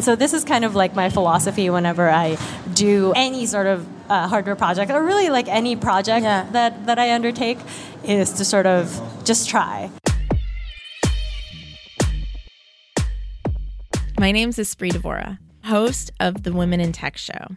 So this is kind of like my philosophy whenever I do any sort of uh, hardware project, or really like any project Yeah. that, that I undertake, is to sort of just try. My name's Espree Devora, host of the Women in Tech Show.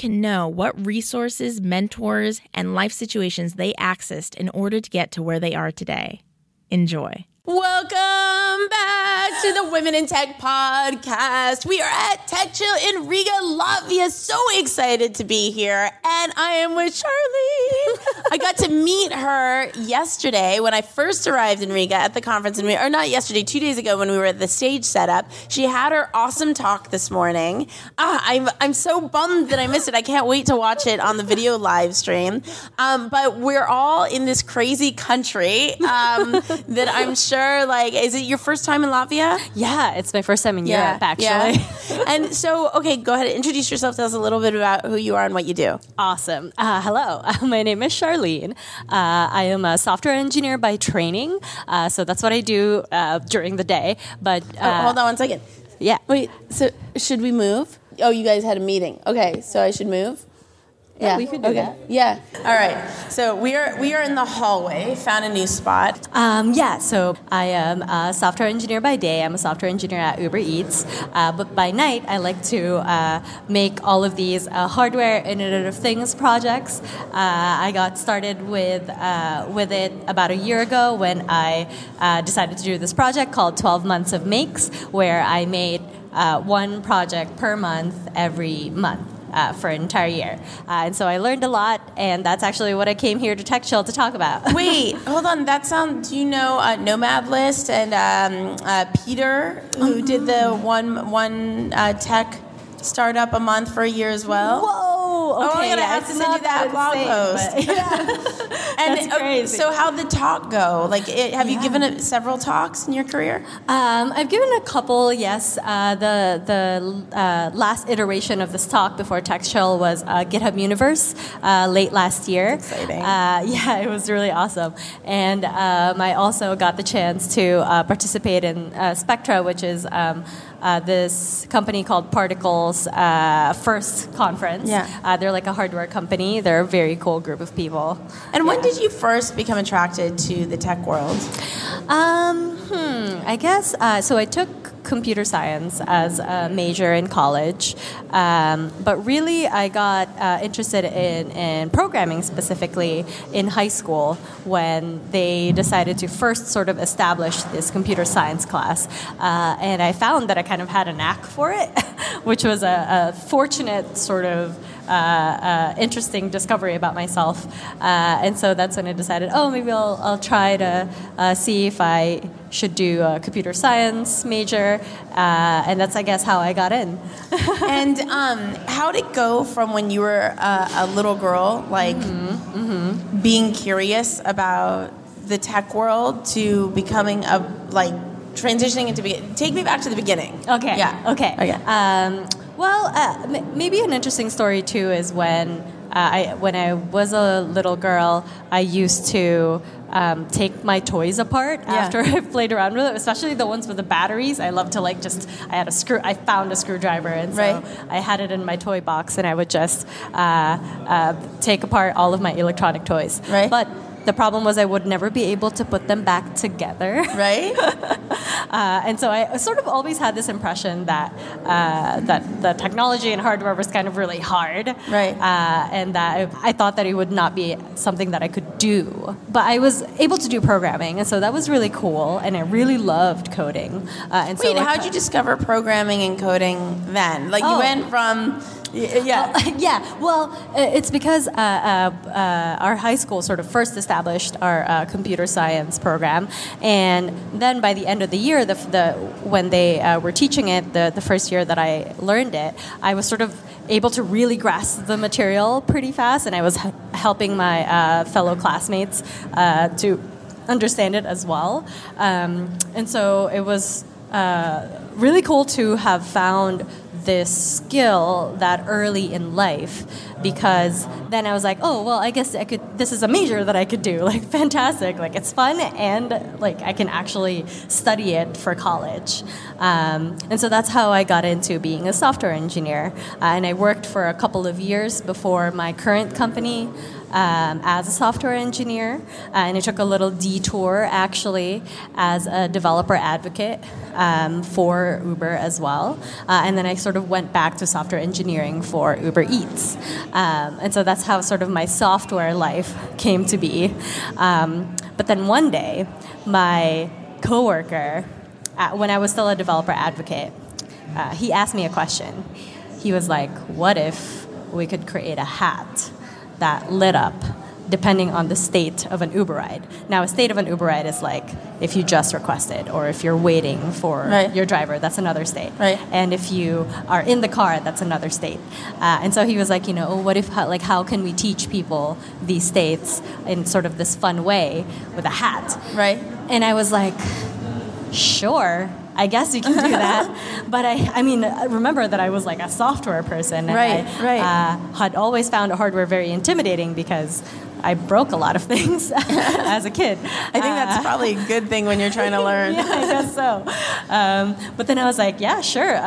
can know what resources, mentors, and life situations they accessed in order to get to where they are today. Enjoy. Welcome back to the Women in Tech podcast. We are at Tech Chill in Riga, Latvia. So excited to be here. And I am with Charlyn. I got to meet her yesterday when I first arrived in Riga at the conference, in, or not yesterday, two days ago when we were at the stage setup. She had her awesome talk this morning. Ah, I'm, I'm so bummed that I missed it. I can't wait to watch it on the video live stream. Um, but we're all in this crazy country um, that I'm sure, like, is it your first time in Latvia? Yeah, it's my first time in Europe, actually. yeah. and so, okay, go ahead. And introduce yourself. Tell us a little bit about who you are and what you do. Awesome. Uh, hello, my name is Charlyn. Uh, I am a software engineer by training, uh, so that's what I do uh, during the day. But Oh, uh, hold on one second. yeah, Wait, so should we move? Oh, you guys had a meeting. Okay, so I should move? Yeah, we could do okay. that. Yeah. All right. So we are we are in the hallway. Found a new spot. Um, yeah, so I am a software engineer by day. I'm a software engineer at Uber Eats. Uh, but by night, I like to uh, make all of these uh, hardware Internet of Things projects. Uh, I got started with, uh, with it about a year ago when I uh, decided to do this project called 12 Months of Makes, where I made uh, one project per month every month uh, for an entire year. Uh, and so I learned a lot, and that's actually what I came here to Tech Chill to talk about. Wait, hold on. That sounds. Do you know uh, Nomad List and um, uh, Pieter, who did the one one uh, tech startup a month for a year as well? Whoa! Oh, I'm Okay, gonna yeah, have to send you that blog post. but- And That's uh, crazy. so, how'd the talk go? Like, it, have you given it several talks in your career? Um, I've given a couple, yes. Uh, the the uh, last iteration of this talk before Tech Chill was uh, GitHub Universe uh, late last year. exciting. Uh, yeah, it was really awesome. And um, I also got the chance to uh, participate in uh, Spectra, which is um, uh, this company called Particles uh, first conference. Yeah. Uh, they're like a hardware company. They're a very cool group of people. And when Yeah. did you first become attracted to the tech world? Um, hmm, I guess uh, so. I took computer science as a major in college, um, but really I got uh, interested in, in programming specifically in high school when they decided to first sort of establish this computer science class, uh, and I found that I kind of had a knack for it, which was a, a fortunate sort of uh, uh, interesting discovery about myself. Uh, and so that's when I decided, oh, maybe I'll, I'll try to uh, see if I should do a computer science major. Uh, and that's, I guess, how I got in. and um, how'd it go from when you were uh, a little girl, like being curious about the tech world, to becoming a like transitioning into be- take me back to the beginning. Okay. Yeah. Okay. Okay. Um, well, uh, m- maybe an interesting story too is when uh, I when I was a little girl, I used to um, take my toys apart Yeah. after I played around with it, especially the ones with the batteries. I love to like just I had a screw. I found a screwdriver, and so Right. I had it in my toy box, and I would just uh, uh, take apart all of my electronic toys. Right. But the problem was I would never be able to put them back together. Right. Uh, and so I sort of always had this impression that uh, that the technology and hardware was kind of really hard, Right. Uh, and that I, I thought that it would not be something that I could do. But I was able to do programming, and so that was really cool, and I really loved coding. Uh, and so Wait, like, how did you discover programming and coding then? Like you Oh. went from, yeah. yeah, well, uh, it's because uh, uh, uh, our high school sort of first established our uh, computer science program, and then by the end of the year, the, the when they uh, were teaching it, the, the first year that I learned it, I was sort of able to really grasp the material pretty fast, and I was h- helping my uh, fellow classmates uh, to understand it as well. Um, and so it was uh, really cool to have found this skill that early in life because then I was like, oh well, I guess I could. This is a major that I could do. Like fantastic. Like it's fun and like I can actually study it for college. Um, and so that's how I got into being a software engineer. Uh, and I worked for a couple of years before my current company um, as a software engineer, uh, and I took a little detour actually as a developer advocate um, for Uber as well. Uh, and then I sort of went back to software engineering for Uber Eats. Um, and so that's how sort of my software life came to be. Um, but then one day, my coworker, uh, when I was still a developer advocate, uh, he asked me a question. He was like, What if we could create a hat that lit up depending on the state of an Uber ride? Now, a state of an Uber ride is like if you just requested or if you're waiting for Right. your driver, that's another state. Right. And if you are in the car, that's another state. Uh, and so he was like, you know, what if, how, like, how can we teach people these states in sort of this fun way with a hat? Right. And I was like, sure. I guess you can do that, but I, I mean, remember that I was like a software person, and Right, I right. Uh, had always found hardware very intimidating because I broke a lot of things as a kid. I think that's probably a good thing when you're trying to learn. yeah, I guess so. Um, but then I was like, yeah, sure, uh,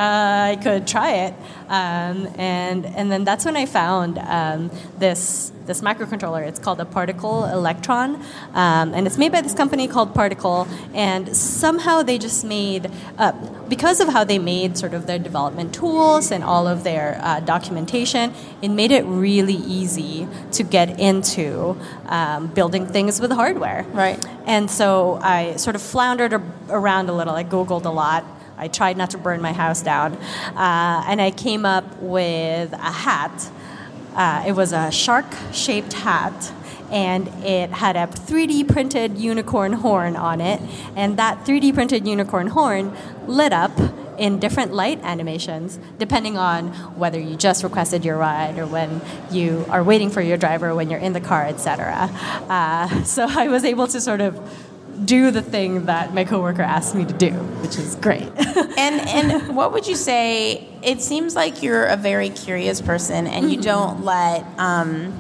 I could try it. Um, and and then that's when I found um, this this microcontroller. It's called a Particle Electron, um, and it's made by this company called Particle. And somehow they just made uh, because of how they made sort of their development tools and all of their uh, documentation, it made it really easy to get into um, building things with hardware. Right. And so I sort of floundered around a little. I Googled a lot. I tried not to burn my house down. Uh, and I came up with a hat. Uh, it was a shark shaped hat. And it had a 3D printed unicorn horn on it. And that 3D printed unicorn horn lit up in different light animations, depending on whether you just requested your ride or when you are waiting for your driver, when you're in the car, etc. Uh, so I was able to sort of do the thing that my coworker asked me to do, which is great. And and what would you say? It seems like you're a very curious person, and you don't let. Um,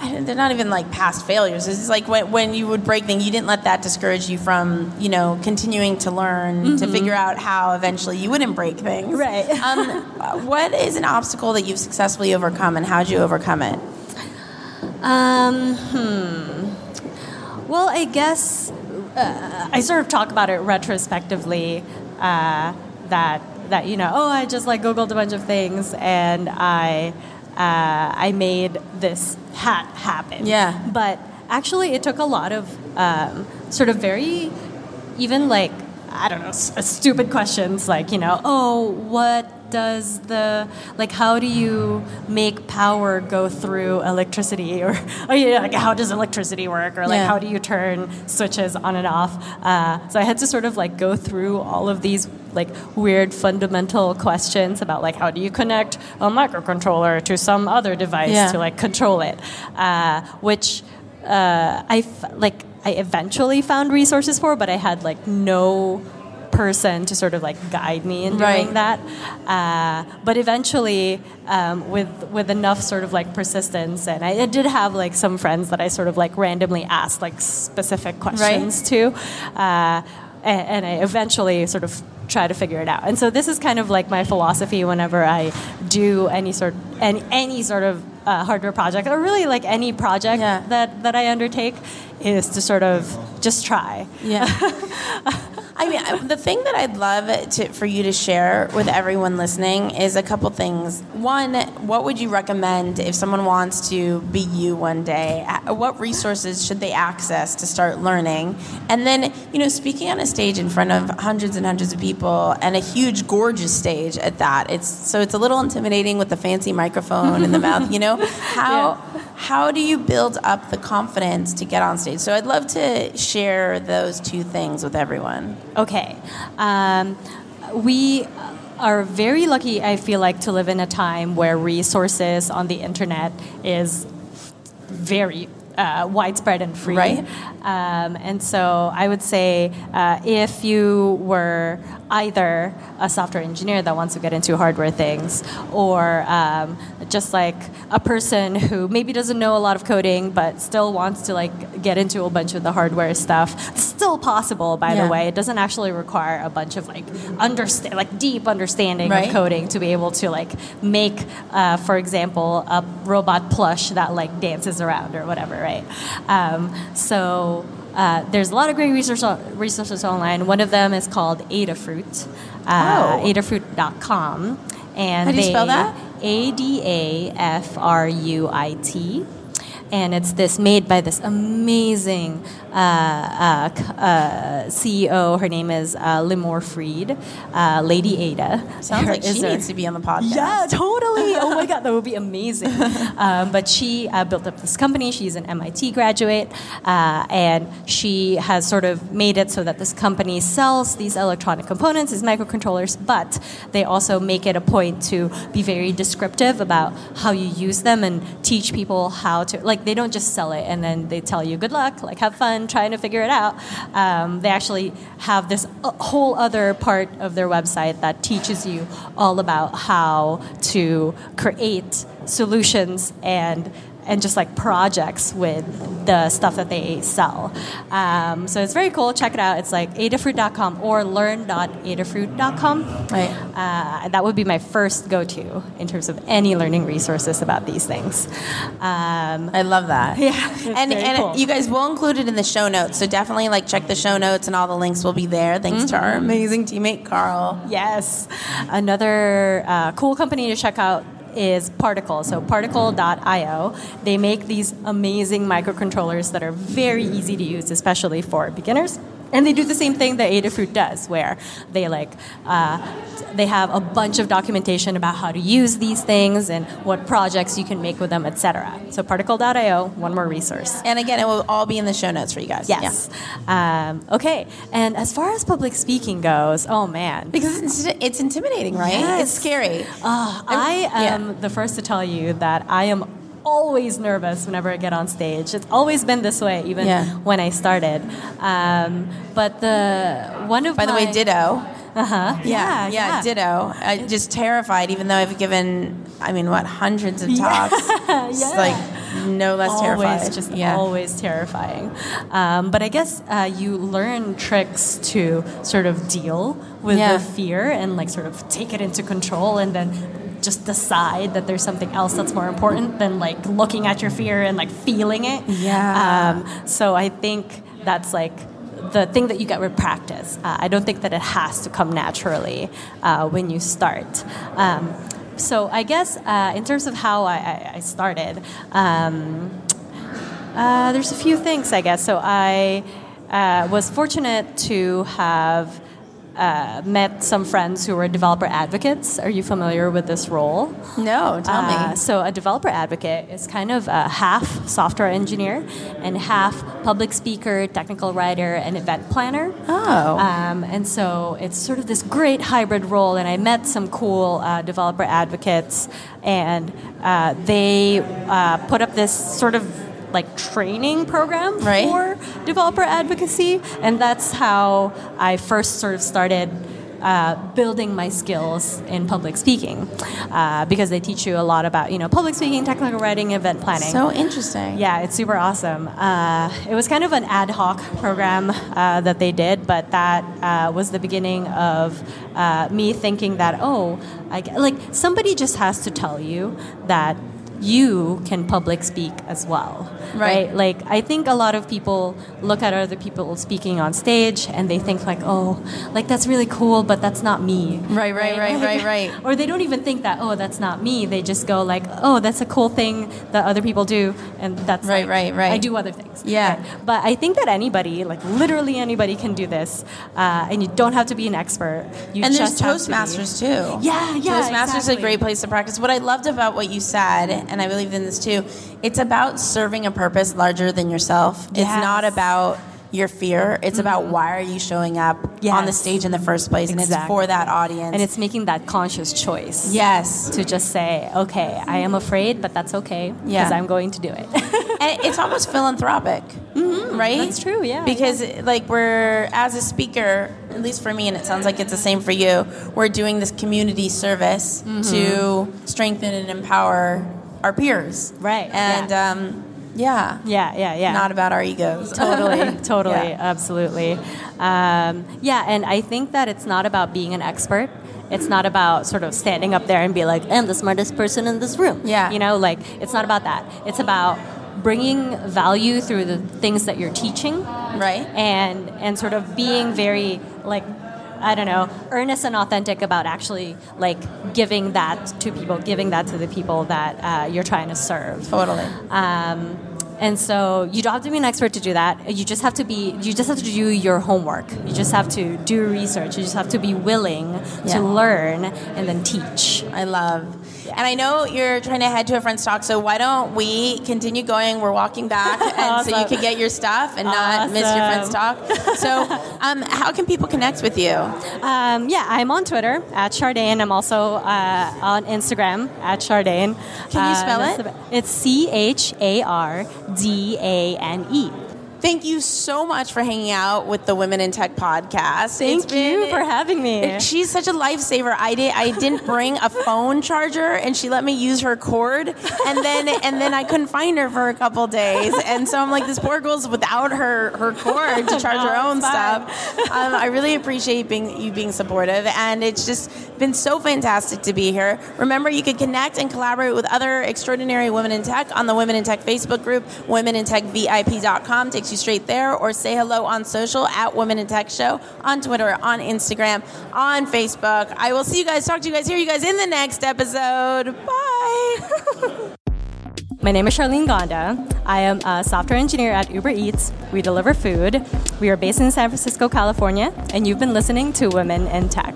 I don't- they're not even like past failures. It's just like when, when you would break things, you didn't let that discourage you from, you know, continuing to learn to figure out how eventually you wouldn't break things. Right. Um, what is an obstacle that you've successfully overcome, and how'd you overcome it? Um, hmm. Well, I guess uh, I sort of talk about it retrospectively. Uh, that that you know, oh, I just like googled a bunch of things and I uh, I made this hat happen. Yeah. But actually, it took a lot of um, sort of very even like I don't know stupid questions like you know oh what does the like how do you make power go through electricity or, you know, like how does electricity work or like Yeah. how do you turn switches on and off uh, so I had to sort of like go through all of these like weird fundamental questions about like how do you connect a microcontroller to some other device Yeah. to like control it uh, which uh, I f- like I eventually found resources for, but I had like no person to sort of like guide me in doing Right. that. Uh, but eventually, um, with with enough sort of like persistence, and I, I did have like some friends that I sort of like randomly asked like specific questions to, uh, and, and I eventually sort of try to figure it out. And so this is kind of like my philosophy whenever I do any sort any any sort of uh, hardware project or really like any project Yeah. that that I undertake is to sort of just try. Yeah. I mean, the thing that I'd love to, for you to share with everyone listening is a couple things. One, what would you recommend if someone wants to be you one day? What resources should they access to start learning? And then, you know, speaking on a stage in front of hundreds and hundreds of people and a huge, gorgeous stage at that. It's so it's a little intimidating with the fancy microphone in the mouth. You know, how how do you build up the confidence to get on stage? So I'd love to share those two things with everyone. Okay. Um, we are very lucky, I feel like, to live in a time where resources on the internet is very uh, widespread and free. Right. Um, and so I would say uh, if you were either a software engineer that wants to get into hardware things or um, just like a person who maybe doesn't know a lot of coding but still wants to like get into a bunch of the hardware stuff it's still possible by Yeah. the way it doesn't actually require a bunch of like understand like deep understanding Right. of coding to be able to like make uh, for example a robot plush that like dances around or whatever right um, so uh, there's a lot of great resource, resources online. One of them is called Adafruit, uh, Oh. adafruit.com. And How do you they, spell that? A D A F R U I T. And it's this made by this amazing uh, uh, uh, CEO. Her name is uh, Limor Fried, uh, Lady Ada. Sounds Her- like she her- needs to be on the podcast. yeah, totally. That would be amazing. um, but she uh, built up this company. She's an MIT graduate, uh, and she has sort of made it so that this company sells these electronic components, these microcontrollers, but they also make it a point to be very descriptive about how you use them and teach people how to, like, they don't just sell it and then they tell you, good luck, like, have fun trying to figure it out. Um, they actually have this uh, whole other part of their website that teaches you all about how to create solutions and and just like projects with the stuff that they sell. Um, so it's very cool. Check it out. It's like adafruit.com or learn.adafruit.com. Right. Uh, that would be my first go-to in terms of any learning resources about these things. Um, I love that. Yeah, it's and and cool. you guys will include it in the show notes. So definitely like check the show notes and all the links will be there. Thanks to Mm-hmm. our amazing teammate Carl. Yes. Another uh, cool company to check out is Particle. So, particle.io. They make these amazing microcontrollers that are very easy to use, especially for beginners. And they do the same thing that Adafruit does, where they like uh, they have a bunch of documentation about how to use these things and what projects you can make with them, etc. So, particle.io, one more resource. And again, it will all be in the show notes for you guys. Yes. Um, okay. And as far as public speaking goes, oh man, Because it's, it's intimidating, right? Yes. It's scary. Uh, I yeah. am the first to tell you that I am always nervous whenever I get on stage. It's always been this way, even Yeah. when I started. Um, but the one of By the my, way, ditto. uh huh, Yeah, yeah, ditto. I just terrified, even though I've given, I mean, what, hundreds of talks. It's Yeah. like no less always terrified. just yeah. always terrifying. Um, but I guess uh, you learn tricks to sort of deal with Yeah. the fear and like sort of take it into control and then just decide that there's something else that's more important than like looking at your fear and like feeling it. Yeah. Um, so I think that's like the thing that you get with practice. Uh, I don't think that it has to come naturally uh, when you start. Um, so I guess uh, in terms of how I, I, I started, um, uh, there's a few things I guess. So I uh, was fortunate to have. Uh, met some friends who were developer advocates. Are you familiar with this role? No, tell Uh, me. So, a developer advocate is kind of a half software engineer and half public speaker, technical writer, and event planner. Oh. Um, and so, it's sort of this great hybrid role. And I met some cool uh, developer advocates, and uh, they uh, put up this sort of like training program Right. for developer advocacy, and that's how I first sort of started uh, building my skills in public speaking, uh, because they teach you a lot about you know public speaking, technical writing, event planning. so interesting. Yeah, it's super awesome. Uh, it was kind of an ad hoc program uh, that they did, but that uh, was the beginning of uh, me thinking that oh, I, like somebody just has to tell you that you can public speak as well. Right. Like I think a lot of people look at other people speaking on stage and they think like, oh, like that's really cool, but that's not me. Right, right, right, right, right. or they don't even think that, oh, that's not me. They just go like, oh, that's a cool thing that other people do, and that's Right, like, right, right. I do other things. Yeah. Right. But I think that anybody, like literally anybody, can do this, uh, and you don't have to be an expert. You and there's have to Toastmasters too. Yeah, yeah, Toastmasters is a great place to practice. What I loved about what you said, and I believed in this too, it's about serving a purpose larger than yourself. It's Yes. Mm-hmm. not about your fear. It's about why are you showing up on the stage in the first place, and it's Exactly. for that audience. and it's making that conscious choice. yes, To just say, okay, I am afraid, but that's okay because Yeah. I'm going to do it. and it's almost philanthropic, right? That's true, yeah, Because like we're as a speaker, at least for me, and it sounds like it's the same for you. We're doing this community service Mm-hmm. to strengthen and empower our peers, Right, And yeah. um, yeah, yeah, yeah, yeah. not about our egos. totally, totally, Yeah. absolutely. Um, yeah, and I think that it's not about being an expert. It's not about sort of standing up there and be like, I'm the smartest person in this room. Yeah. You know, like, it's not about that. It's about bringing value through the things that you're teaching Right. and and sort of being very like I don't know, earnest and authentic about actually like giving that to people, giving that to the people that uh, you're trying to serve. Totally. Um, and so you don't have to be an expert to do that. You just have to be. You just have to do your homework. You just have to do research. You just have to be willing Yeah. to learn and then teach. I love. And I know you're trying to head to a friend's talk, so why don't we continue going? We're walking back, and so you Awesome. can get your stuff and not miss your friend's talk. So, um, how can people connect with you? Um, yeah, I'm on Twitter at Chardane. I'm also uh, on Instagram at Chardane. Can you spell that's it? it's C H A R D A N E. Thank you so much for hanging out with the Women in Tech podcast. Thank It's you been- for having me. She's such a lifesaver. I did. I didn't bring a phone charger, and she let me use her cord. And then, and then I couldn't find her for a couple days. And so I'm like, this poor girl's without her her cord to charge her own stuff. Um, I really appreciate being you being supportive, and it's just been so fantastic to be here. Remember, you can connect and collaborate with other extraordinary women in tech on the Women in Tech Facebook group. WomenInTechVIP.com takes you straight there, or say hello on social at Women in Tech Show on Twitter, on Instagram, on Facebook. I will see you guys, talk to you guys, hear you guys in the next episode. Bye. My name is Charlyn Gonda. I am a software engineer at Uber Eats. We deliver food. We are based in San Francisco, California, and you've been listening to Women in Tech.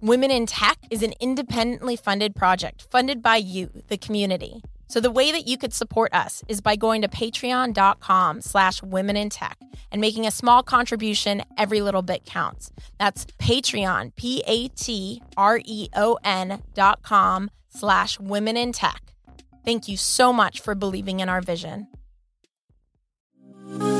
Women in Tech is an independently funded project funded by you, the community. So the way that you could support us is by going to patreon.com slash women in tech and making a small contribution. Every little bit counts. That's Patreon, P-A-T-R-E-O-N dot com slash women in tech. Thank you so much for believing in our vision.